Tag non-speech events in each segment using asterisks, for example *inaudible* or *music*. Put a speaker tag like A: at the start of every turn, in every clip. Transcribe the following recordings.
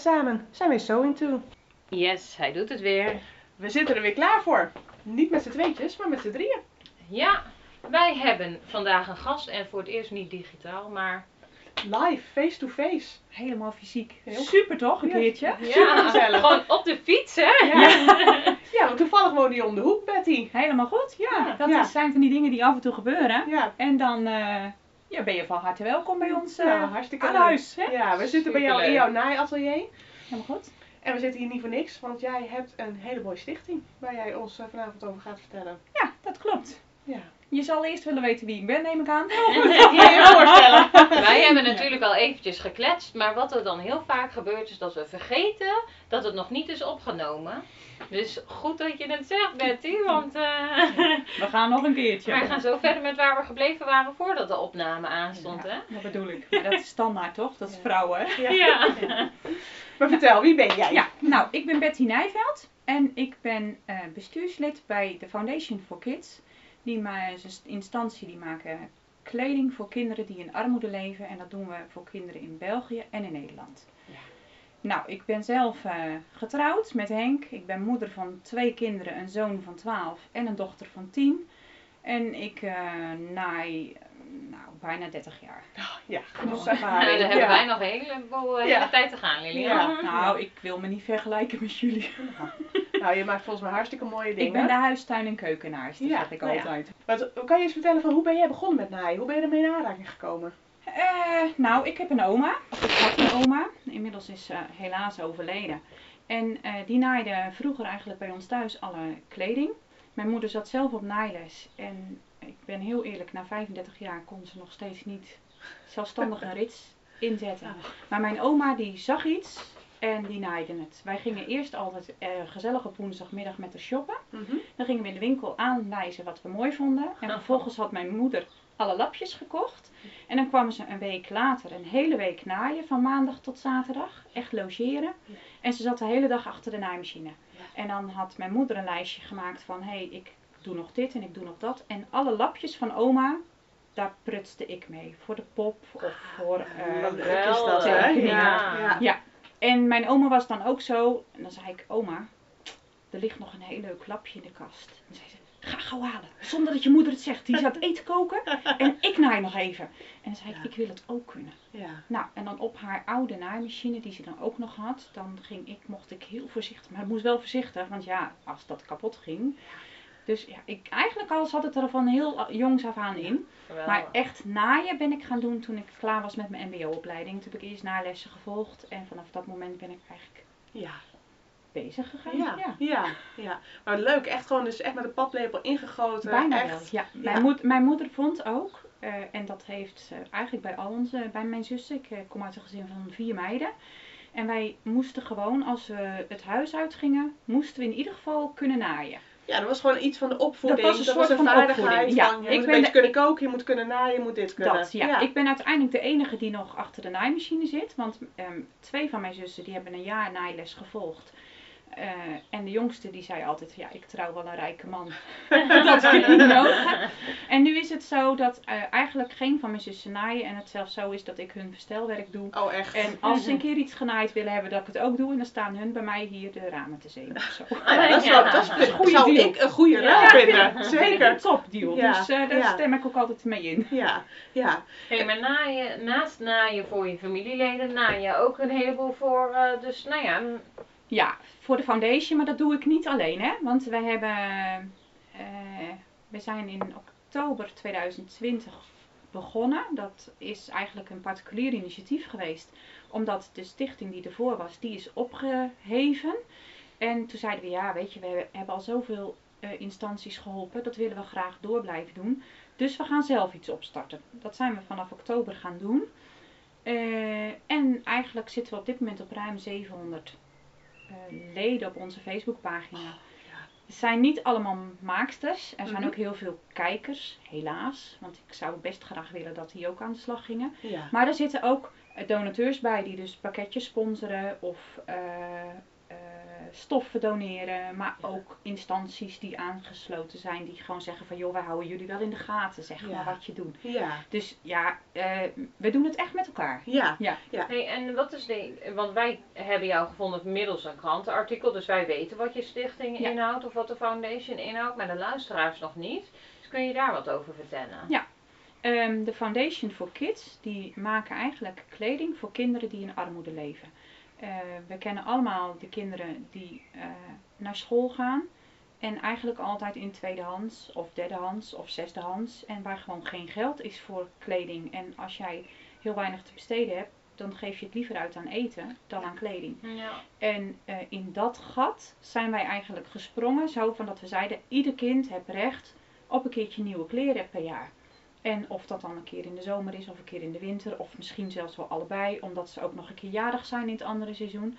A: samen zijn we Sewing To.
B: Yes, hij doet het weer.
A: We zitten er weer klaar voor. Niet met z'n tweetjes, maar met z'n drieën.
B: Ja, wij hebben vandaag een gast en voor het eerst niet digitaal, maar
A: Live, face to face.
C: Helemaal fysiek.
A: Heel-
C: Super toch, een
A: Ja.
C: keertje?
A: Super gezellig.
B: gewoon op de fiets, hè?
A: Ja, want toevallig woonde je om de hoek, Betty.
C: Helemaal goed, ja.
A: Ja.
C: Dat
A: Ja.
C: zijn van die dingen die af en toe gebeuren.
A: Ja,
C: En dan eh, ja, ben je van harte welkom bij ons eh,
A: ja hartstikke
C: aan
A: leuk.
C: huis. Hè?
A: Ja, we zitten bij jou in jouw naaiatelier.
C: Helemaal goed.
A: En we zitten hier niet voor niks, want jij hebt een hele mooie stichting waar jij ons eh, vanavond over gaat vertellen.
C: Ja, dat klopt.
A: Ja.
C: Je zal eerst willen weten wie ik ben, neem ik aan. *laughs*
A: Kun je je voorstellen?
B: Wij hebben natuurlijk al eventjes gekletst, maar wat er dan heel vaak gebeurt is dat we vergeten dat het nog niet is opgenomen. Dus goed dat je het zegt, Betty, want eh,
C: We gaan nog een keertje.
B: wij gaan zo verder met waar we gebleven waren voordat de opname aanstond, hè?
C: Ja, dat bedoel ik. Maar dat is standaard toch? Dat is vrouwen, hè?
A: Ja.
B: Ja.
A: Maar vertel, wie ben jij?
C: Ja, nou, ik ben Betty Nijveld en ik ben eh, bestuurslid bij de Foundation for Kids. Die instantie die maken kleding voor kinderen die in armoede leven. En dat doen we voor kinderen in België en in Nederland.
A: Ja.
C: Nou, ik ben zelf eh, getrouwd met Henk. Ik ben moeder van twee kinderen, een zoon van 12 en een dochter van 10. En ik eh naai eh, nou, bijna 30 jaar. *laughs*
A: Ja, genoeg
B: Nou,
A: ervaring.
B: dan
A: Ja.
B: hebben wij nog een heleboel
A: Ja.
B: hele tijd te gaan, Lilian.
A: Ja.
C: Nou, ik wil me niet vergelijken met jullie.
A: Nou, je maakt volgens mij hartstikke mooie dingen.
C: Ik ben de huistuin- en keukenaars, dat
A: Ja,
C: zeg ik
A: nou ja.
C: altijd.
A: Wat, kan je eens vertellen van hoe ben jij begonnen met naaien? Hoe ben je ermee in aanraking gekomen?
C: Eh, nou, ik heb een oma. Of ik had een oma. Inmiddels is ze helaas overleden. En eh, die naaide vroeger eigenlijk bij ons thuis alle kleding. Mijn moeder zat zelf op naailes. En ik ben heel eerlijk, na 35 jaar kon ze nog steeds niet zelfstandig een *laughs* rits inzetten. Maar mijn oma die zag iets en die naaide het. Wij gingen eerst altijd eh, gezellig op woensdagmiddag met haar shoppen. Dan gingen we in de winkel aanwijzen wat we mooi vonden. En *laughs* vervolgens had mijn moeder alle lapjes gekocht. En dan kwamen ze een week later, een hele week naaien, van maandag tot zaterdag. Echt logeren. En ze zat de hele dag achter de naaimachine. En dan had mijn moeder een lijstje gemaakt van, hé, hey, ik doe nog dit en ik doe nog dat. En alle lapjes van oma, daar prutste ik mee. Voor de pop of voor... eh,
A: Wat leuk is dat, hè? Ja. ja.
C: En mijn oma was dan ook zo. En dan zei ik, oma, er ligt nog een heel leuk lapje in de kast. En zei ze, ga gauw halen. Zonder dat je moeder het zegt. Die zat *laughs* eten koken en ik naai nog even. En dan zei ik,
A: Ja.
C: ik wil het ook kunnen.
A: Ja.
C: Nou, en dan op haar oude naaimachine, die ze dan ook nog had, dan ging ik, mocht ik heel voorzichtig. Maar het moest wel voorzichtig, want ja, als dat kapot ging. Dus ja, ik, eigenlijk al zat het er van heel jongs af aan in. Maar echt naaien ben ik gaan doen toen ik klaar was met mijn mbo-opleiding. Toen heb ik eerst naailessen gevolgd en vanaf dat moment ben ik eigenlijk
A: Ja.
C: bezig gegaan.
A: Ja. Ja. ja. Maar leuk, echt gewoon dus echt met een paplepel ingegoten.
C: Bijna
A: echt.
C: wel. Ja.
A: Ja.
C: Mijn, moed- mijn moeder vond ook, eh, en dat heeft eigenlijk bij al onze, bij mijn zussen, ik eh, kom uit een gezin van vier meiden. En wij moesten gewoon, als we het huis uitgingen, moesten we in ieder geval kunnen naaien.
A: Ja, dat was gewoon iets van de opvoeding.
C: Dat was een soort van opvoeding, ja.
A: van, je
C: Ik
A: moet
C: ben
A: een
C: de-
A: kunnen koken, je moet kunnen naaien, je moet dit kunnen.
C: Dat, ja. Ik ben uiteindelijk de enige die nog achter de naaimachine zit. Want ehm, twee van mijn zussen die hebben een jaar naailes gevolgd. Eh, en de jongste die zei altijd, ja, ik trouw wel een rijke man. *laughs* dat vind ik niet nodig. En nu is het zo dat eh, eigenlijk geen van mijn zussen naaien. En het zelfs zo is dat ik hun verstelwerk doe.
A: Oh, echt?
C: En als ze een keer iets genaaid willen hebben, dat ik het ook doe. En dan staan hun bij mij hier de ramen te zeven of zo. *laughs*
A: Ja, dat is wel, dat is,
C: een goede
A: zou
C: deal.
A: ik een goede
B: Ja,
C: ik-
A: vinden.
C: vind ik *laughs*
A: Zeker.
C: een topdeal.
A: Ja,
C: Dus eh, daar
A: ja.
C: stem ik ook altijd mee in.
A: Ja, ja.
B: Hey, maar naaien, naast naaien voor je familieleden, naaien ook een heleboel voor, eh, dus nou ja,
C: Ja, voor de foundation, maar dat doe ik niet alleen, hè. Want wij hebben, eh, we zijn in oktober 2020 begonnen. Dat is eigenlijk een particulier initiatief geweest. Omdat de stichting die ervoor was, die is opgeheven. En toen zeiden we, ja, weet je, we hebben al zoveel eh, instanties geholpen. Dat willen we graag door blijven doen. Dus we gaan zelf iets opstarten. Dat zijn we vanaf oktober gaan doen. Eh, en eigenlijk zitten we op dit moment op ruim 700 eh, leden op onze Facebookpagina. Het zijn niet allemaal maaksters. Er zijn
A: Mhm.
C: ook heel veel kijkers, helaas. Want ik zou best graag willen dat die ook aan de slag gingen.
A: ja.
C: Maar er zitten ook eh, donateurs bij die dus pakketjes sponsoren of eh, eh, stoffen doneren, maar ook instanties die aangesloten zijn, die gewoon zeggen van joh, wij houden jullie wel in de gaten, zeg
A: Ja.
C: maar wat je doet.
A: Ja.
C: Dus ja, eh, we doen het echt met elkaar.
A: Ja.
C: Ja.
B: Hey, en wat is de, want wij hebben jou gevonden middels een krantenartikel, dus wij weten wat je stichting
C: Ja.
B: inhoudt of wat de foundation inhoudt, maar de luisteraars nog niet. Dus kun je daar wat over vertellen?
C: Ja. Ehm, de Foundation for Kids, die maken eigenlijk kleding voor kinderen die in armoede leven. Eh, we kennen allemaal de kinderen die eh, naar school gaan en eigenlijk altijd in tweedehands of derdehands of zesdehands en waar gewoon geen geld is voor kleding. En als jij heel weinig te besteden hebt, dan geef je het liever uit aan eten dan aan kleding.
B: Ja.
C: En eh, in dat gat zijn wij eigenlijk gesprongen, zo van dat we zeiden, ieder kind heeft recht op een keertje nieuwe kleren per jaar. En of dat dan een keer in de zomer is of een keer in de winter, of misschien zelfs wel allebei, omdat ze ook nog een keer jarig zijn in het andere seizoen.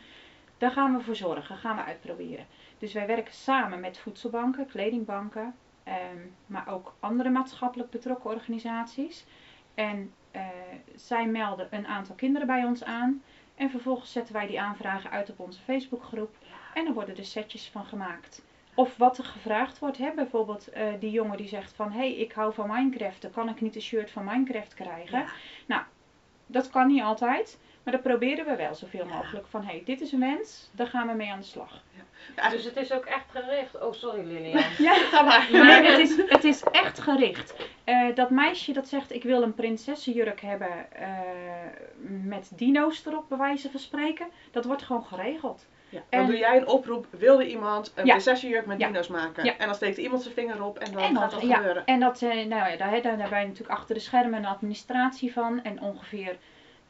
C: Daar gaan we voor zorgen, gaan we uitproberen. Dus wij werken samen met voedselbanken, kledingbanken, ehm, maar ook andere maatschappelijk betrokken organisaties. En eh, zij melden een aantal kinderen bij ons aan. En vervolgens zetten wij die aanvragen uit op onze Facebookgroep. En er worden er setjes van gemaakt. Of wat er gevraagd wordt. Hè? Bijvoorbeeld eh, die jongen die zegt van... Hé, hey, ik hou van Minecraft. Dan kan ik niet een shirt van Minecraft krijgen.
A: Ja.
C: Dat kan niet altijd. Maar dat proberen we wel zoveel
A: Ja.
C: mogelijk. Van hé, hey, dit is een wens. Daar gaan we mee aan de slag.
A: Ja,
B: Dus het is ook echt gericht. Oh, sorry Lilian. *laughs*
C: Ja,
A: Ga maar.
C: Nee, het is, het is echt gericht. Eh, dat meisje dat zegt ik wil een prinsessenjurk hebben eh, met dino's erop bij wijze van spreken. Dat wordt gewoon geregeld.
A: Ja, dan
C: En-
A: doe jij een oproep, wilde iemand een
C: Ja.
A: prinsessenjurk met
C: Ja.
A: dino's maken?
C: Ja.
A: En dan steekt iemand zijn vinger op en dan
C: En
A: gaat
C: dat,
A: gebeuren.
C: en dat, eh, nou ja, daar, daar, hebben wij natuurlijk achter de schermen een administratie van. En ongeveer,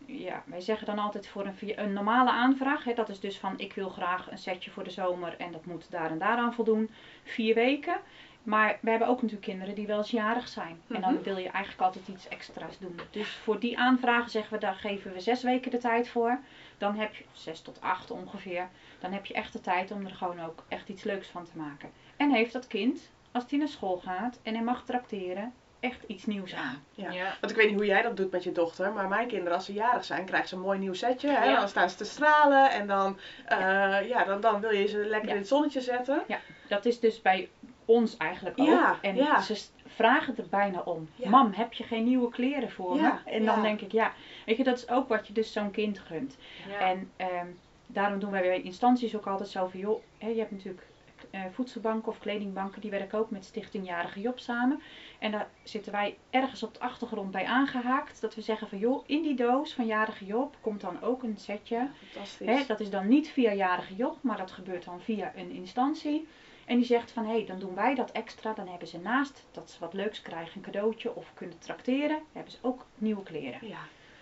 C: ja, wij zeggen dan altijd voor een, een normale aanvraag. Hè, dat is dus van ik wil graag een setje voor de zomer en dat moet daar en daaraan voldoen. Vier weken. Maar we hebben ook natuurlijk kinderen die wel eens jarig zijn. En dan
A: Mhm.
C: wil je eigenlijk altijd iets extra's doen. Dus voor die aanvragen zeggen we, daar geven we zes weken de tijd voor. Dan heb je, zes tot acht ongeveer, dan heb je echt de tijd om er gewoon ook echt iets leuks van te maken. En heeft dat kind, als hij naar school gaat en hij mag trakteren, echt iets nieuws aan.
A: Ja.
B: Ja.
A: Want ik weet niet hoe jij dat doet met je dochter, maar mijn kinderen als ze jarig zijn, krijgen ze een mooi nieuw setje. Hè?
B: Ja.
A: Dan staan ze te stralen en dan, eh, ja. dan, dan wil je ze lekker
C: Ja.
A: in het zonnetje zetten.
C: Dat is dus bij ons eigenlijk ook.
A: Ja,
C: en
A: ja.
C: ze vragen er bijna om.
A: Ja.
C: Mam, heb je geen nieuwe kleren voor
A: Ja,
C: me? En dan
A: ja.
C: denk ik, ja, weet je, dat is ook wat je dus zo'n kind gunt.
B: Ja.
C: En ehm, daarom doen wij bij instanties ook altijd zo van, joh, hè, je hebt natuurlijk eh, voedselbanken of kledingbanken, die werken ook met Stichting Jarige Job samen. En daar zitten wij ergens op de achtergrond bij aangehaakt, dat we zeggen van, joh, in die doos van Jarige Job komt dan ook een setje.
A: Fantastisch.
C: Hè, dat is dan niet via Jarige Job, maar dat gebeurt dan via een instantie. En die zegt van, hé, hey, dan doen wij dat extra. Dan hebben ze naast dat ze wat leuks krijgen, een cadeautje of kunnen trakteren, hebben ze ook nieuwe kleren.
A: Ja.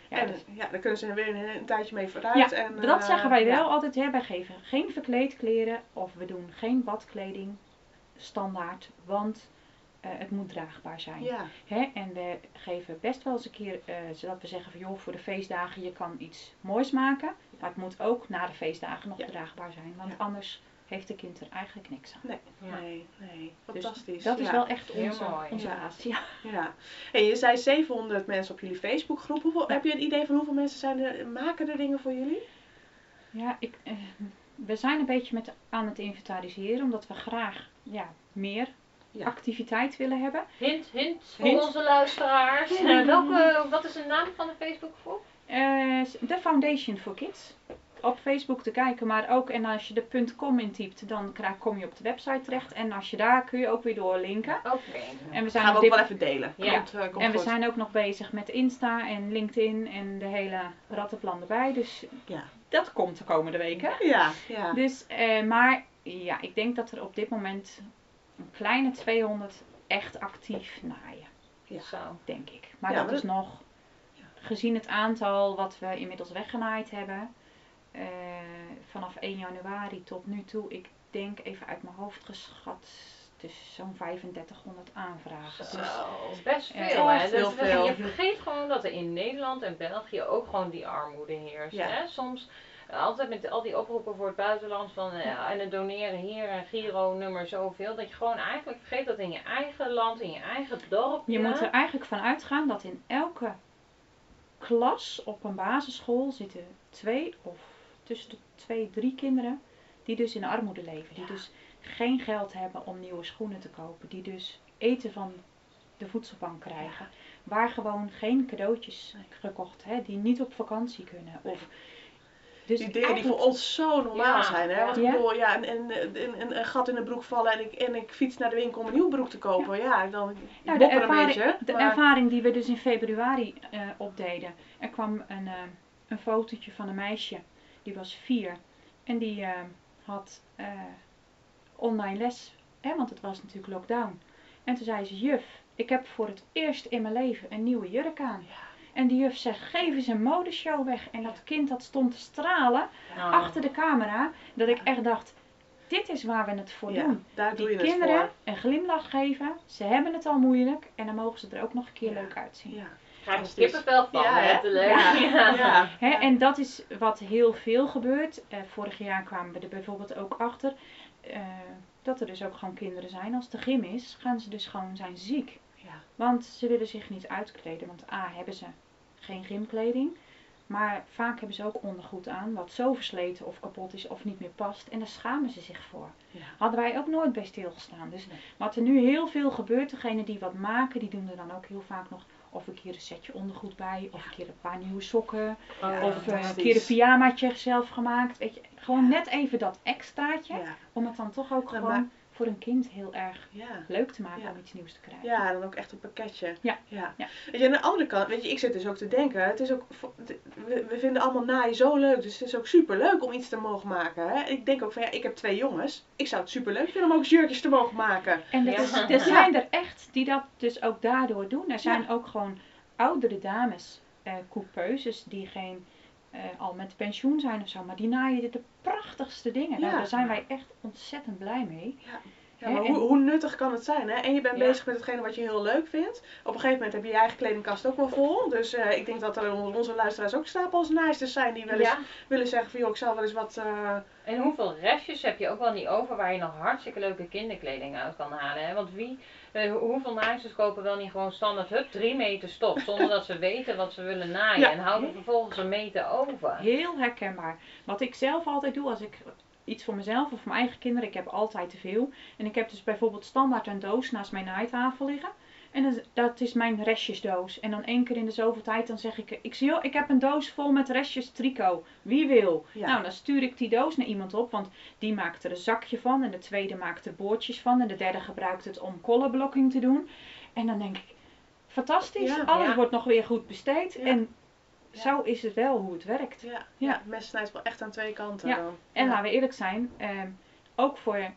C: Ja,
A: en
C: dus-
A: ja, daar kunnen ze weer een, een tijdje mee vooruit.
C: Ja,
A: en,
C: dat
A: eh,
C: zeggen wij wel
A: ja.
C: altijd. Hè. Wij geven geen verkleedkleren of we doen geen badkleding standaard, want eh, het moet draagbaar zijn.
A: Ja,
C: Hè? En we geven best wel eens een keer, eh, zodat we zeggen van joh, voor de feestdagen je kan iets moois maken. Maar het moet ook na de feestdagen nog
A: Ja.
C: draagbaar zijn. Want
A: Ja.
C: anders heeft de kind er eigenlijk niks aan.
B: Ja.
A: nee, nee.
C: Dus
A: Fantastisch.
C: dat is
A: ja.
C: wel echt onze,
B: mooi.
C: onze
A: Ja.
C: Ja.
A: Ja. En je zei 700 mensen op jullie Facebookgroep. Hoeveel,
C: Ja.
A: Heb je een idee van hoeveel mensen zijn er, maken er dingen voor jullie?
C: Ja, ik, eh, we zijn een beetje met, aan het inventariseren, omdat we graag ja, meer
A: Ja.
C: activiteit willen hebben.
B: Hint, hint voor
A: Hint.
B: onze luisteraars. Eh, welke, wat is de naam van de Facebookgroep?
C: Eh, de Foundation for Kids. Op Facebook te kijken, maar ook, en als je de .com intypt, dan kom je op de website terecht. En als je daar kun je ook weer doorlinken.
B: Oké.
C: En we zijn,
A: Gaan we ook
C: dit-
A: wel even delen.
B: Ja.
A: Komt, eh, komt
C: en we
A: goed.
C: zijn ook nog bezig met Insta en LinkedIn en de hele rattenplan erbij. Dus
A: Ja.
C: dat komt de komende weken.
A: Ja, ja.
C: Dus, eh, maar ja, ik denk dat er op dit moment een kleine 200 echt actief naaien,
A: Ja.
B: Zo.
C: denk ik. Maar
A: Ja,
C: dat is nog, gezien het aantal wat we inmiddels weggenaaid hebben, eh, vanaf 1 januari tot nu toe, ik denk even uit mijn hoofd geschat, dus zo'n 3500 aanvragen.
B: Zo.
C: Dus,
B: Dat is best veel, hè? Dus
A: veel.
B: Je vergeet gewoon dat er in Nederland en België ook gewoon die armoede heerst.
A: Ja.
B: Hè? Soms, eh, altijd met al die oproepen voor het buitenland van eh, ja, en het doneren hier en Giro-nummer zoveel. Dat je gewoon eigenlijk vergeet dat in je eigen land, in je eigen dorp.
C: je moet er eigenlijk van uitgaan dat in elke klas op een basisschool zitten twee of tussen de twee, drie kinderen die dus in armoede leven. Die
A: Ja.
C: dus geen geld hebben om nieuwe schoenen te kopen. Die dus eten van de voedselbank krijgen. Waar gewoon geen cadeautjes gekocht, hè, die niet op vakantie kunnen. Of, dus
A: Die dingen die voor ons zo normaal
B: Ja,
A: zijn. Hè?
B: ja.
A: Want ik bedoel, ja, en, en, en- en een gat in de broek vallen en ik, en ik fiets naar de winkel om een nieuwe broek te kopen. Ja, dan
C: Nou, de ervaring,
A: beetje.
C: de
A: maar-
C: ervaring die we dus in februari eh, opdeden. Er kwam een, eh, een fotootje van een meisje. Die was vier. En die eh, had eh, online les. Hè, want het was natuurlijk lockdown. En toen zei ze, juf, ik heb voor het eerst in mijn leven een nieuwe jurk aan.
A: Ja.
C: En die juf zegt, geef eens een modeshow weg. En dat kind dat stond te stralen achter de camera. Dat ik echt dacht, dit is waar we het voor
A: ja,
C: doen
A: daar
C: die kinderen een glimlach geven. Ze hebben het al moeilijk en dan mogen ze er ook nog een keer leuk uitzien.
B: Krijg
A: Fantastisch.
B: kippenvel van,
A: Ja, hè?
B: letterlijk.
A: Ja. *laughs*
B: Ja.
A: Ja.
C: Hè, en dat is wat heel veel gebeurt. Eh, vorig jaar kwamen we er bijvoorbeeld ook achter eh, dat er dus ook gewoon kinderen zijn. Als de gym is, gaan ze dus gewoon zijn ziek.
A: Ja.
C: Want ze willen zich niet uitkleden. Want A, hebben ze geen gymkleding. Maar vaak hebben ze ook ondergoed aan wat zo versleten of kapot is of niet meer past. En daar schamen ze zich voor.
A: Ja.
C: Hadden wij ook nooit bij stilgestaan. Dus
A: Nee.
C: wat er nu heel veel gebeurt, degenen die wat maken, die doen er dan ook heel vaak nog of een keer een setje ondergoed bij, of een keer een paar nieuwe sokken, of eh, een keer een pyjamaatje zelf gemaakt. Weet je, gewoon net even dat extraatje, om het dan toch ook gewoon voor een kind heel erg
A: Ja.
C: leuk te maken
A: Ja.
C: om iets nieuws te krijgen.
A: Ja, dan ook echt een pakketje.
C: Ja.
A: ja.
C: Ja.
A: Weet je, aan de andere kant, weet je, ik zit dus ook te denken, het is ook, we, we vinden allemaal naaien zo leuk, dus het is ook super leuk om iets te mogen maken. Hè? Ik denk ook van ja, ik heb twee jongens, ik zou het super leuk vinden om ook jurkjes te mogen maken.
C: En er, is- er zijn er echt die dat dus ook daardoor doen. Er zijn ook gewoon oudere dames, eh coupeuses, die geen, eh, al met pensioen zijn of zo, maar die naaien de prachtigste dingen. Nou, daar zijn wij echt ontzettend blij mee.
A: Ja,
C: Hè,
A: maar hoe, hoe nuttig kan het zijn, hè? En je bent
B: Ja.
A: bezig met hetgene wat je heel leuk vindt. Op een gegeven moment heb je je eigen kledingkast ook wel vol. Dus eh, ik denk dat er onder onze luisteraars ook stapels naaisters zijn die wel eens
B: Ja.
A: willen zeggen van joh, ik zou wel eens wat... eh,
B: En hoeveel restjes heb je ook wel niet over waar je nog hartstikke leuke kinderkleding uit kan halen. Hè? Want wie, eh, hoe- hoeveel naaisters kopen wel niet gewoon standaard hup, drie meter stof. Zonder dat ze *laughs* weten wat ze willen naaien.
A: Ja.
B: En houden vervolgens een meter over.
C: Heel herkenbaar. Wat ik zelf altijd doe als ik iets voor mezelf of voor mijn eigen kinderen, ik heb altijd te veel. En ik heb dus bijvoorbeeld standaard een doos naast mijn naaitafel liggen. En dat, is mijn restjesdoos. En dan één keer in de zoveel tijd dan zeg ik, ik zie ik heb een doos vol met restjes tricot. Wie wil?
A: Ja.
C: Nou, dan stuur ik die doos naar iemand op, want die maakt er een zakje van. En de tweede maakt er boordjes van. En de derde gebruikt het om colorblocking te doen. En dan denk ik, fantastisch,
A: Ja.
C: alles
B: Ja.
C: wordt nog weer goed besteed. En. Zo is het wel hoe het werkt.
A: ja,
C: Ja.
A: ja. het mes snijdt wel echt aan twee kanten
C: Ja.
A: dan.
C: En
A: Ja.
C: laten we eerlijk zijn, ehm, ook voor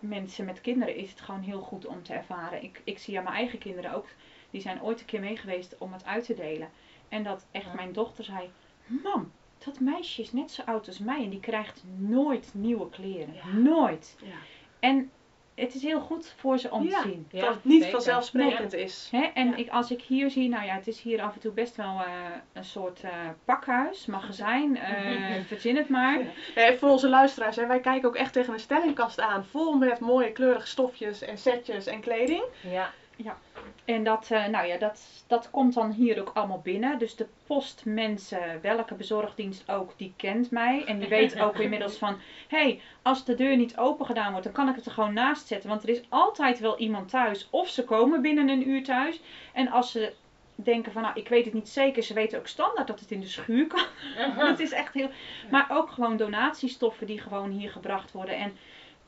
C: mensen met kinderen is het gewoon heel goed om te ervaren. Ik, ik zie aan mijn eigen kinderen ook, die zijn ooit een keer mee geweest om het uit te delen. En dat echt
B: Ja.
C: mijn dochter zei, mam, dat meisje is net zo oud als mij en die krijgt nooit nieuwe kleren.
A: Ja.
C: Nooit.
A: Ja.
C: En het is heel goed voor ze om
A: Ja.
C: te zien.
B: Ja,
A: dat het niet
B: zeker.
A: vanzelfsprekend is.
C: Hè? En
A: Ja.
C: ik, als ik hier zie, nou ja, het is hier af en toe best wel eh, een soort eh, pakhuis, magazijn, eh, *laughs* verzin het maar.
A: Voor onze luisteraars, hè, wij kijken ook echt tegen een stellingkast aan, vol met mooie kleurige stofjes en setjes en kleding.
B: Ja.
C: En dat, eh, nou ja, dat, dat komt dan hier ook allemaal binnen. Dus de postmensen, welke bezorgdienst ook, die kent mij. En die weet ook *laughs* inmiddels van, hé, hey, als de deur niet open gedaan wordt, dan kan ik het er gewoon naast zetten. Want er is altijd wel iemand thuis. Of ze komen binnen een uur thuis. En als ze denken van, nou, ik weet het niet zeker. Ze weten ook standaard dat het in de schuur kan. *laughs* *laughs* Het is echt heel... Maar ook gewoon donatiestoffen die gewoon hier gebracht worden. En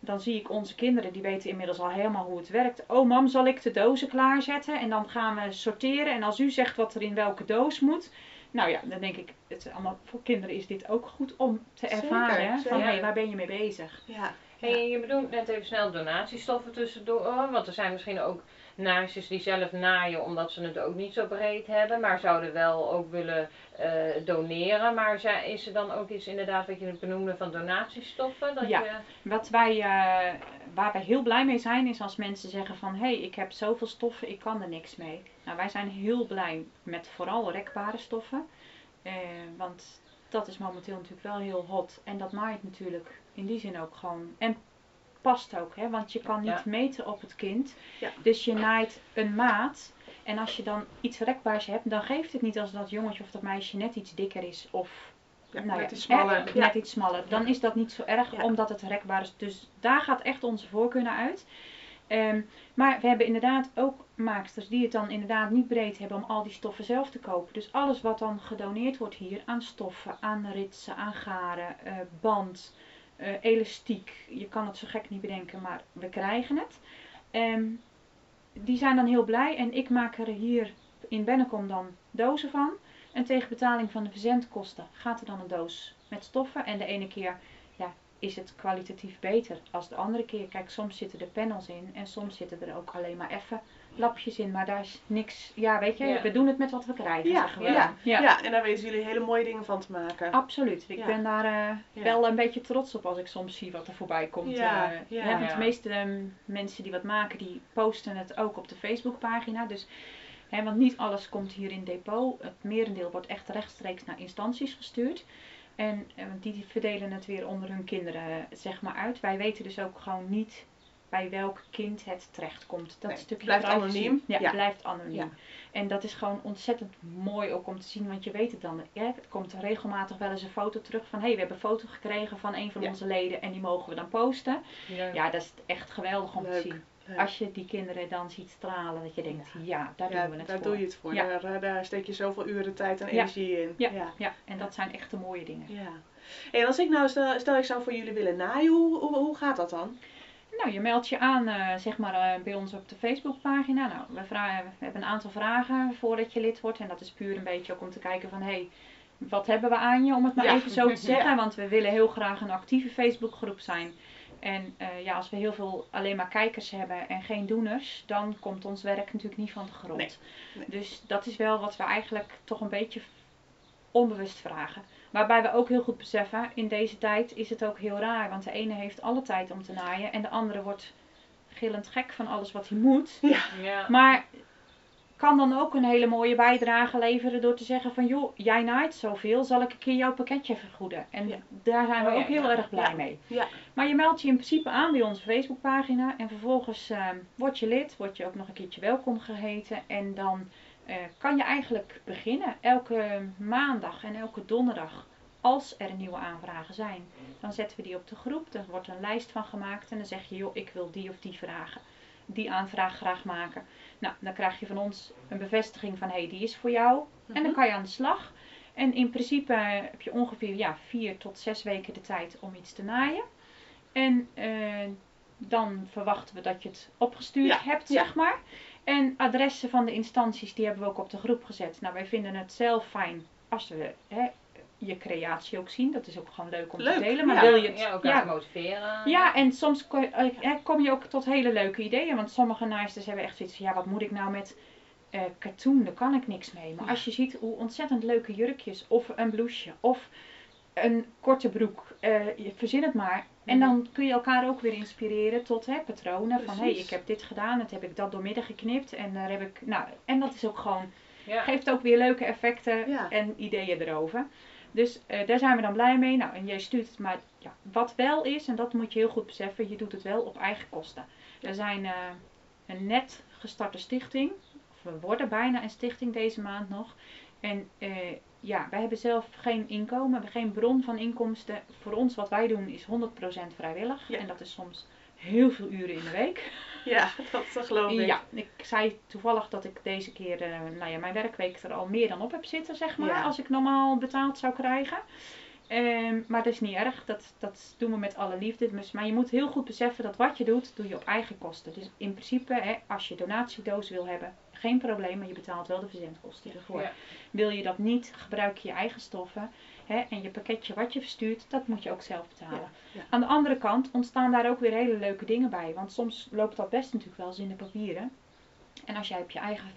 C: dan zie ik onze kinderen, die weten inmiddels al helemaal hoe het werkt. Oh mam, zal ik de dozen klaarzetten? En dan gaan we sorteren. En als u zegt wat er in welke doos moet. Nou ja, dan denk ik, het allemaal, voor kinderen is dit ook goed om te ervaren.
A: zeker.
C: Van, hé, waar ben je mee bezig?
A: Ja.
B: Hey, je bedoelt net even snel donatiestoffen tussendoor. Want er zijn misschien ook naaisters die zelf naaien omdat ze het ook niet zo breed hebben. Maar zouden wel ook willen eh, doneren. Maar zij- is er dan ook iets inderdaad wat je het benoemde van donatiestoffen? Dat
C: Ja.
B: je,
C: Wat wij, eh, waar wij heel blij mee zijn, is als mensen zeggen van... hé, hey, ik heb zoveel stoffen, ik kan er niks mee. Nou, wij zijn heel blij met vooral rekbare stoffen. Eh, want dat is momenteel natuurlijk wel heel hot. En dat naait natuurlijk in die zin ook gewoon... En past ook, hè? want je kan niet
B: Ja.
C: meten op het kind.
A: Ja.
C: Dus je naait een maat... En als je dan iets rekbaars hebt, dan geeft het niet als dat jongetje of dat meisje net iets dikker is of
A: Ja,
C: nou
A: net iets smaller.
C: Net iets smaller. Dan is dat niet zo erg, omdat het rekbaar is. Dus daar gaat echt onze voorkeur naar uit. Ehm, maar we hebben inderdaad ook maaksters die het dan inderdaad niet breed hebben om al die stoffen zelf te kopen. Dus alles wat dan gedoneerd wordt hier aan stoffen, aan ritsen, aan garen, eh, band, eh, elastiek. Je kan het zo gek niet bedenken, maar we krijgen het. Ehm, die zijn dan heel blij en ik maak er hier in Bennekom dan dozen van. En tegen betaling van de verzendkosten gaat er dan een doos met stoffen. En de ene keer ja, is het kwalitatief beter als de andere keer. Kijk, soms zitten er panels in en soms zitten er ook alleen maar even lapjes in. Maar daar is niks, ja weet je,
B: Ja.
C: we doen het met wat we krijgen.
A: Ja,
C: zeggen we
A: ja,
C: ja.
A: Ja, en daar weten jullie hele mooie dingen van te maken.
C: Absoluut. Ik
A: Ja.
C: ben daar eh,
A: Ja.
C: wel een beetje trots op als ik soms zie wat er voorbij komt.
A: Ja,
C: eh.
A: ja.
C: hè, want
B: Ja.
C: de meeste ehm, mensen die wat maken, die posten het ook op de Facebookpagina. Dus, hè, want niet alles komt hier in depot. Het merendeel wordt echt rechtstreeks naar instanties gestuurd. En eh, want die verdelen het weer onder hun kinderen zeg maar uit. Wij weten dus ook gewoon niet bij welk kind het terechtkomt. Dat
A: Nee,
C: stukje
A: blijft
C: privacy-
A: anoniem.
C: Ja,
A: Ja.
C: blijft anoniem.
A: Ja.
C: En dat is gewoon ontzettend mooi ook om te zien, want je weet het dan. Ja, het komt regelmatig wel eens een foto terug van, hé, hey, we hebben een foto gekregen van een van
A: Ja.
C: onze leden en die mogen we dan posten.
B: Ja.
C: Dat is echt geweldig om
A: Leuk.
C: te zien.
A: Leuk.
C: Als je die kinderen dan ziet stralen, dat je denkt, ja, daar doen we het
A: daar
C: voor.
A: doe je het voor.
C: Ja.
A: Daar, daar steek je zoveel uren tijd en energie in.
C: Ja,
A: ja.
C: ja, en dat zijn echt de mooie dingen.
A: Ja. En als ik nou, stel, stel ik zou voor jullie willen naaien, hoe, hoe, hoe gaat dat dan?
C: Nou, je meldt je aan eh, zeg maar, eh, bij ons op de Facebookpagina. Nou, we, vragen, we hebben een aantal vragen voordat je lid wordt. En dat is puur een beetje ook om te kijken van, hé, hey, wat hebben we aan je? Om het maar
A: Ja.
C: even zo te *laughs* zeggen. Want we willen heel graag een actieve Facebookgroep zijn. En eh, ja, als we heel veel alleen maar kijkers hebben en geen doeners, dan komt ons werk natuurlijk niet van de grond.
A: Nee, nee.
C: Dus dat is wel wat we eigenlijk toch een beetje onbewust vragen. Waarbij we ook heel goed beseffen, in deze tijd is het ook heel raar. Want de ene heeft alle tijd om te naaien en de andere wordt gillend gek van alles wat hij moet.
A: Ja.
B: Ja.
C: Maar kan dan ook een hele mooie bijdrage leveren door te zeggen van joh, jij naait zoveel, zal ik een keer jouw pakketje vergoeden. En
A: Ja.
C: daar zijn we
B: Oh ja,
C: ook heel
B: ja.
C: erg blij
A: Ja.
C: mee.
A: Ja.
C: Maar je meldt je in principe aan bij onze Facebookpagina en vervolgens eh, word je lid, word je ook nog een keertje welkom geheten en dan eh, kan je eigenlijk beginnen. Elke maandag en elke donderdag, als er nieuwe aanvragen zijn, dan zetten we die op de groep. Er wordt een lijst van gemaakt en dan zeg je, joh, ik wil die of die vragen, die aanvraag graag maken. Nou, dan krijg je van ons een bevestiging van, hé, hey, die is voor jou. En dan
A: Mhm.
C: kan je aan de slag. En in principe heb je ongeveer ja, vier tot zes weken de tijd om iets te naaien. En eh, dan verwachten we dat je het opgestuurd
A: Ja,
C: hebt,
A: ja.
C: zeg maar. En adressen van de instanties, die hebben we ook op de groep gezet. Nou, wij vinden het zelf fijn als we hè, je creatie ook zien. Dat is ook gewoon leuk om
A: Leuk,
C: te delen. Maar
A: ja.
C: wil je het...
B: Ja, elkaar motiveren.
C: Ja, en soms eh, kom je ook tot hele leuke ideeën. Want sommige naaisters hebben echt zoiets van, ja, wat moet ik nou met eh katoen? Daar kan ik niks mee. Maar
A: Ja.
C: als je ziet hoe ontzettend leuke jurkjes, of een blouseje, of een korte broek, eh, je verzin het maar. En
A: Mhm.
C: dan kun je elkaar ook weer inspireren tot hè, patronen. Van, hé, hey, ik heb dit gedaan, dat heb ik dat doormidden geknipt. En daar heb ik, nou, en dat is ook gewoon
B: Ja.
C: geeft ook weer leuke effecten
A: Ja.
C: en ideeën erover. Dus eh, daar zijn we dan blij mee. Nou, en jij stuurt het maar. Ja, wat wel is, en dat moet je heel goed beseffen, je doet het wel op eigen kosten. We zijn eh, een net gestarte stichting. Of we worden bijna een stichting deze maand nog. En eh, ja, wij hebben zelf geen inkomen, we hebben geen bron van inkomsten. Voor ons wat wij doen is 100% vrijwillig.
A: Ja.
C: En dat is soms heel veel uren in de week. *laughs*
A: Ja, dat, geloof ik.
C: Ja, ik zei toevallig dat ik deze keer eh, nou ja, mijn werkweek er al meer dan op heb zitten, zeg maar.
A: Ja.
C: Als ik normaal betaald zou krijgen. Ehm, maar dat is niet erg, dat, dat doen we met alle liefde. Dus, maar je moet heel goed beseffen dat wat je doet, doe je op eigen kosten. Dus in principe, hè, als je donatiedoos wil hebben, geen probleem, maar je betaalt wel de verzendkosten ervoor.
B: Ja.
C: Wil je dat niet, gebruik je je eigen stoffen. Hè, en je pakketje wat je verstuurt, dat moet je ook zelf betalen.
A: Ja.
C: Aan de andere kant ontstaan daar ook weer hele leuke dingen bij. Want soms loopt dat best natuurlijk wel eens in de papieren. En als jij op je eigen,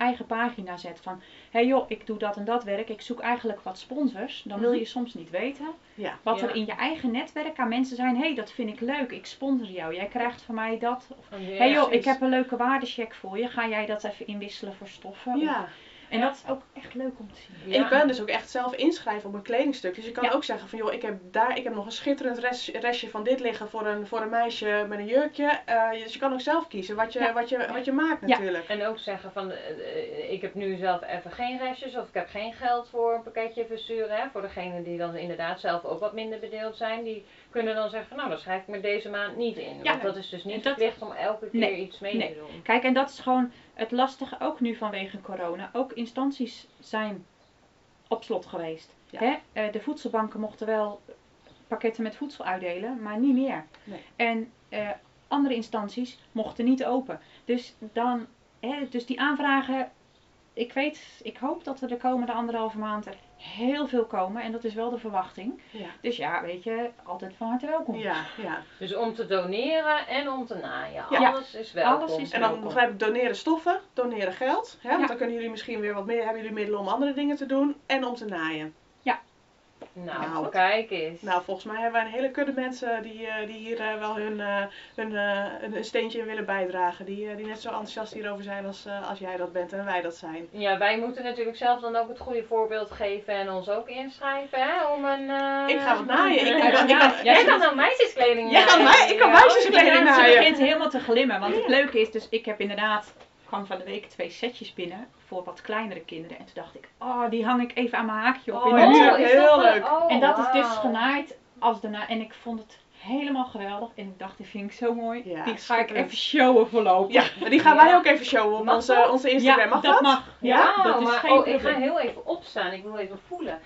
C: eigen pagina zet van... Hé hey joh, ik doe dat en dat werk. Ik zoek eigenlijk wat sponsors. Dan wil
A: Mhm.
C: je soms niet weten
A: Ja.
C: wat
B: Ja.
C: er in je eigen netwerk aan mensen zijn. Hé, hey, dat vind ik leuk. Ik sponsor jou. Jij krijgt van mij dat. Of, hey joh, ik heb een leuke waardecheck voor je. Ga jij dat even inwisselen voor stoffen? Of-
A: Ja.
C: En
B: Ja.
C: dat is ook echt leuk om te zien.
A: En
B: Ja.
A: je kan dus ook echt zelf inschrijven op een kledingstuk. Dus je kan
C: Ja.
A: ook zeggen van joh, ik heb daar ik heb nog een schitterend rest, restje van dit liggen voor een, voor een meisje met een jurkje. Eh, dus je kan ook zelf kiezen wat je,
C: Ja.
A: wat je, wat je maakt
C: Ja.
A: natuurlijk.
B: En ook zeggen van, eh, eh, ik heb nu zelf even geen restjes of ik heb geen geld voor een pakketje versturen. Hè. Voor degenen die dan inderdaad zelf ook wat minder bedeeld zijn, die kunnen dan zeggen van, nou dan schrijf ik me deze maand niet in.
C: Ja.
B: Want dat is dus niet
C: En dat-
B: verplicht om elke keer
C: Nee.
B: iets mee
C: Nee.
B: te doen.
C: Kijk, en dat is gewoon het lastige ook nu vanwege corona. Ook instanties zijn op slot geweest.
A: Ja.
C: Hè? Eh, de voedselbanken mochten wel pakketten met voedsel uitdelen, maar niet meer.
A: Nee.
C: En eh, andere instanties mochten niet open. Dus, dan, hè, dus die aanvragen, ik weet, ik hoop dat er de komende anderhalve maand er heel veel komen. En dat is wel de verwachting.
A: Ja.
C: Dus ja, weet je, altijd van harte welkom.
A: Ja, ja.
B: Dus om te doneren en om te naaien.
A: Ja.
B: Alles is welkom.
C: Alles is
A: En dan
C: welkom.
A: begrijp ik doneren stoffen, doneren geld. Hè? Want
C: Ja.
A: dan kunnen jullie misschien weer wat meer, hebben jullie middelen om andere dingen te doen. En om te naaien.
B: Nou,
A: Nou,
B: kijk eens.
A: Nou, volgens mij hebben wij een hele kudde mensen die, eh, die hier eh, wel hun, eh, hun eh, een, een steentje in willen bijdragen. Die, eh, die net zo enthousiast hierover zijn als, eh, als jij dat bent en wij dat zijn.
B: Ja, wij moeten natuurlijk zelf dan ook het goede voorbeeld geven en ons ook inschrijven, hè, om een... eh,
A: Ik ga wat naaien. Ik-
C: ik- ik-
B: Ja,
C: ik-
B: Jij kan nou meisjeskleding
A: Jij kan
B: naaien.
A: mij- ik kan
B: Ja.
A: meisjeskleding
C: Ja,
A: naaien.
C: Ze begint helemaal te glimmen. Want het leuke is, dus ik heb inderdaad, kwam van de week twee setjes binnen voor wat kleinere kinderen. En toen dacht ik, oh, die hang ik even aan mijn haakje op in de
A: Oh,
C: muur.
B: is
A: heel leuk.
B: oh,
C: En dat is dus genaaid als daarna. En ik vond het helemaal geweldig. En ik dacht, die vind ik zo mooi.
A: Ja,
C: die ga ik even showen voorlopig.
A: Ja, die gaan
B: Ja.
A: wij ook even showen op
B: Mag
A: onze,
B: dat?
A: onze Instagram. mag
C: dat,
A: dat?
C: mag. Ja,
B: Ja,
C: dat is
B: maar
C: geen
B: oh, ik ga heel even opstaan. Ik wil even voelen.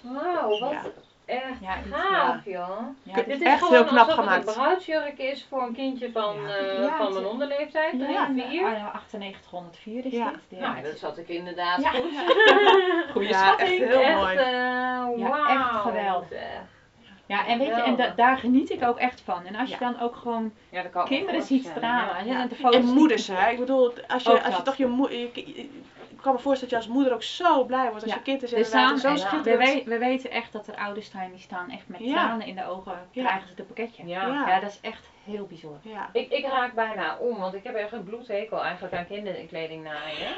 B: Wauw, wat
A: Ja.
B: Echt
C: Ja,
B: gaaf, joh.
C: Ja, dit is
B: is
A: echt heel knap
B: alsof het
A: gemaakt.
B: een bruidsjurk is voor een kindje van,
A: Ja.
B: eh,
C: Ja,
B: van mijn onderleeftijd,
C: ja,
B: vier.
C: ah, 9804 is
A: Ja.
C: dit.
B: Nou, dat zat ik inderdaad
C: Ja.
B: goed. *laughs*
C: Goeie
A: Ja,
C: schatting.
A: echt heel
B: echt,
A: mooi.
B: eh,
C: Ja,
B: wauw.
C: echt geweldig. Ja, en weet je, en da- daar geniet ik ook echt van. En als je
A: Ja.
C: dan ook gewoon
B: Ja,
C: kinderen ziet stralen.
B: ja.
C: hè, de foto's
A: En moeders, hè. Ik bedoel, als je,
C: Ook
A: als je
C: dat.
A: toch je moeder... Ik kan me voorstellen dat je als moeder ook zo blij wordt als
C: Ja.
A: je kind is
C: Er
A: inderdaad
C: staan,
A: zo
B: ja.
C: we,
A: schitterend.
C: we, we weten echt dat er ouders zijn die staan echt met
A: Ja.
C: tranen in de ogen.
A: Ja.
C: Krijgen ze het pakketje.
B: Ja.
A: Ja.
C: Ja, dat is echt heel bijzonder.
A: Ja.
B: Ik, ik raak bijna om, want ik heb echt een bloedhekel eigenlijk aan kinderkleding naaien.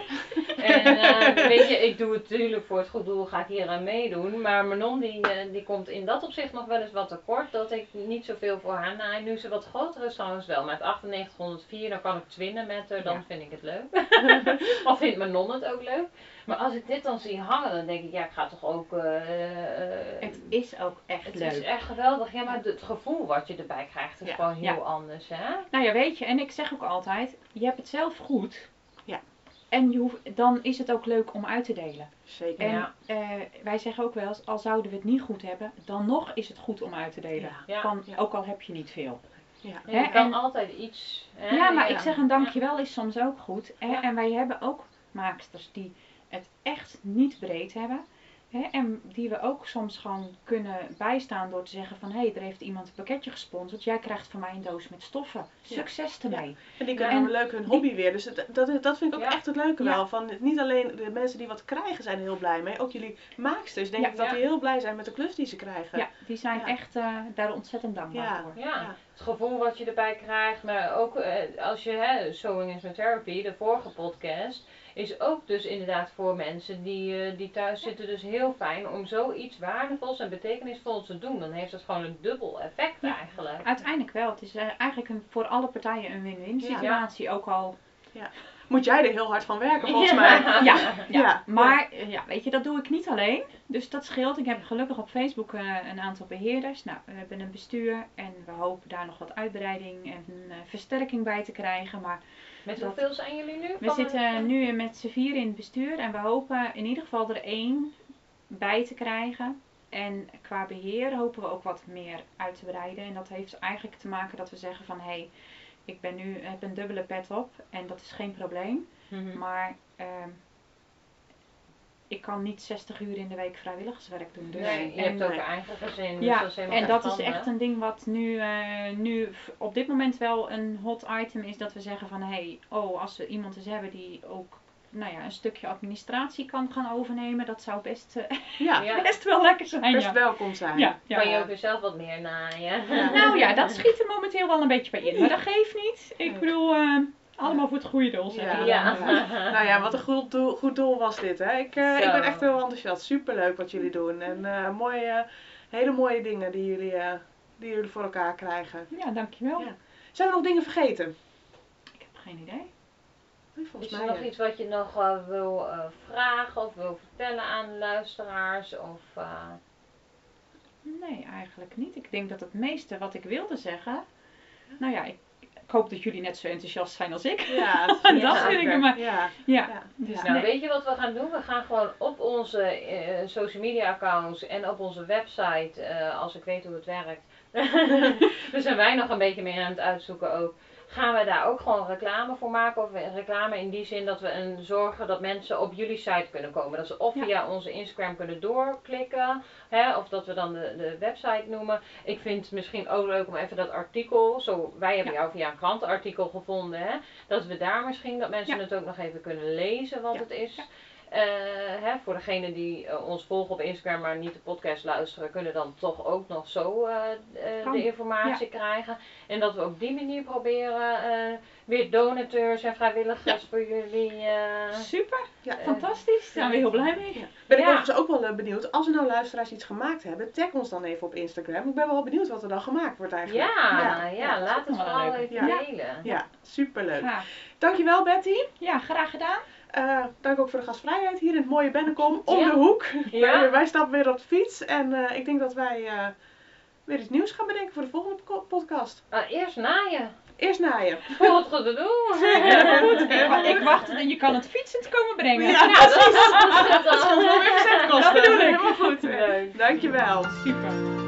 B: *laughs* en eh, weet je, ik doe het natuurlijk voor het goed doel, ga ik hier aan meedoen. Maar Manon die, eh, die komt in dat opzicht nog wel eens wat tekort, dat ik niet zoveel voor haar naai. Nu ze wat groter is trouwens wel, met 9804, dan kan ik twinnen met haar, dan
C: Ja.
B: vind ik het leuk. *laughs* of vindt Manon het ook leuk. Maar als ik dit dan zie hangen, dan denk ik, ja, ik ga toch ook... eh, eh,
C: Het is ook echt
B: het
C: leuk.
B: is echt geweldig. Ja, maar het gevoel wat je erbij krijgt is
C: Ja,
B: gewoon heel
C: ja.
B: anders, hè?
C: Nou ja, weet je, en ik zeg ook altijd, je hebt het zelf goed.
A: Ja.
C: En je hoeft, dan is het ook leuk om uit te delen.
A: Zeker.
C: En
B: Ja.
C: eh, wij zeggen ook wel eens, al zouden we het niet goed hebben, dan nog is het goed om uit te delen.
B: Ja.
C: Van,
A: Ja.
C: ook al heb je niet veel.
A: Ja.
B: Ja,
C: Hè,
B: je kan
C: en-
B: altijd iets. Hè?
C: Ja, maar
B: Ja.
C: ik zeg een dankjewel is soms ook goed. Hè?
B: Ja.
C: En wij hebben ook maaksters die het echt niet breed hebben. Hè? En die we ook soms gewoon kunnen bijstaan door te zeggen van... hé, hey, er heeft iemand een pakketje gesponsord. Jij krijgt van mij een doos met stoffen.
A: Ja.
C: Succes ermee.
A: En die kunnen leuk hun hobby weer. Dus het- dat, dat vind ik ook
B: Ja.
A: echt het leuke
C: Ja.
A: wel. Van, niet alleen de mensen die wat krijgen zijn er heel blij mee. Ook jullie maaksters. Denk
C: Ja.
A: ik dat
B: Ja.
A: die heel blij zijn met de klus die ze krijgen.
C: Ja, die zijn
A: Ja.
C: echt eh, daar ontzettend dankbaar
A: Ja.
C: voor.
B: Ja. Het gevoel wat je erbij krijgt, maar ook eh, als je, hè, Sewing is my Therapy, de vorige podcast, is ook dus inderdaad voor mensen die, eh, die thuis zitten dus heel fijn om zoiets waardevols en betekenisvols te doen. Dan heeft het gewoon een dubbel effect
C: Ja.
B: eigenlijk.
C: Uiteindelijk wel. Het is eh, eigenlijk een, voor alle partijen een win-win
A: Ja.
C: situatie. Ook al
A: Moet jij er heel hard van werken volgens
B: Ja.
A: mij. *laughs*
C: Ja, ja.
A: Ja.
C: maar ja, weet je, dat doe ik niet alleen. Dus dat scheelt. Ik heb gelukkig op Facebook eh, een aantal beheerders. Nou, we hebben een bestuur en we hopen daar nog wat uitbreiding en eh, versterking bij te krijgen. Maar
B: Met
C: Dat-
B: hoeveel zijn jullie nu?
C: we zitten nu met z'n vier in het bestuur en we hopen in ieder geval er één bij te krijgen. En qua beheer hopen we ook wat meer uit te breiden. En dat heeft eigenlijk te maken dat we zeggen van hé, hey, ik ben nu, heb een dubbele pet op en dat is geen probleem.
B: Mhm.
C: Maar ehm, ik kan niet 60 uur in de week vrijwilligerswerk doen. Dus.
B: Nee, je
C: en,
B: hebt ook
C: eh,
B: eigen gezin, dus
C: ja,
B: dat
C: en dat is echt een ding wat nu, eh, nu op dit moment wel een hot item is. Dat we zeggen van hé, hey, oh, als we iemand eens hebben die ook nou ja, een stukje administratie kan gaan overnemen, dat zou best, eh,
A: Ja,
B: Ja. *laughs*
C: best wel lekker zijn.
A: best
C: ja.
A: welkom zijn.
C: Ja, ja.
B: Kan je ook weer zelf wat meer naaien.
A: Ja.
C: Nou ja, dat schiet er momenteel wel een beetje bij in. Maar dat geeft niet. Ik bedoel, eh, Allemaal voor het goede doel, zeg
A: Ja. *laughs* Nou ja, wat een goed doel, goed doel was dit, hè. Ik, eh, ik ben echt heel enthousiast. Superleuk wat jullie doen. En eh, mooie, hele mooie dingen die jullie, eh, die jullie voor elkaar krijgen.
C: Ja, dankjewel.
A: Ja. Zijn er nog dingen vergeten?
C: Ik heb geen idee.
A: Nee, Volgens
B: Is
A: mij
B: er nog iets wat je nog eh, wil eh, vragen of wil vertellen aan de luisteraars? Of, eh,
C: Nee, eigenlijk niet. Ik denk dat het meeste wat ik wilde zeggen. Nou ja, ik, ik hoop dat jullie net zo enthousiast zijn als ik.
A: Ja, *laughs*
C: Dat
A: ja,
C: vind ik
A: zeker.
C: maar-
A: Ja,
C: Ja,
A: ja.
C: dus
A: Ja.
B: Nou,
C: nee.
B: weet je wat we gaan doen? We gaan gewoon op onze eh, social media accounts en op onze website, eh, als ik weet hoe het werkt. *laughs* dus zijn wij nog een beetje meer aan het uitzoeken ook. Gaan we daar ook gewoon reclame voor maken? Of reclame in die zin dat we een, zorgen dat mensen op jullie site kunnen komen. Dat ze of
C: Ja.
B: via onze Instagram kunnen doorklikken. Hè, of dat we dan de, de website noemen. Ik vind het misschien ook leuk om even dat artikel. Zo, wij hebben
C: Ja.
B: jou via een krantenartikel gevonden. Hè, dat we daar misschien, dat mensen het ook nog even kunnen lezen wat het is.
C: Ja.
B: Eh, hè, voor degenen die eh, ons volgen op Instagram, maar niet de podcast luisteren, kunnen dan toch ook nog zo eh, eh, de informatie krijgen. En dat we op die manier proberen eh, weer donateurs en vrijwilligers voor jullie. eh,
C: Super,
A: Ja.
C: fantastisch. Daar zijn we heel blij mee.
A: Ben ik
B: Ja.
A: overigens ook wel benieuwd. Als er nou luisteraars iets gemaakt hebben, tag ons dan even op Instagram. Ik ben wel benieuwd wat er dan gemaakt wordt eigenlijk.
B: ja,
A: Ja.
B: ja,
A: Ja,
B: laat het vooral
C: leuk.
B: even
A: Ja.
B: delen.
A: Ja, superleuk. Dankjewel Betty.
C: Ja, graag gedaan.
A: Eh, dank ook voor de gastvrijheid hier in het mooie Bennekom. Om
B: Ja.
A: de hoek.
B: Ja.
A: Wij, wij stappen weer op de fiets. En eh, ik denk dat wij eh, weer iets nieuws gaan bedenken voor de volgende podcast.
B: Ah, eerst naaien.
A: Eerst naaien.
B: Voor het *laughs*
A: goed.
C: Ik, wa- ik wacht en je kan het fietsend komen brengen.
A: Ja,
B: Ja, dat is
A: Dat wel weer verzendkosten.
C: Dat bedoel ik.
A: Helemaal goed.
B: Leuk.
A: Dankjewel.
C: Super.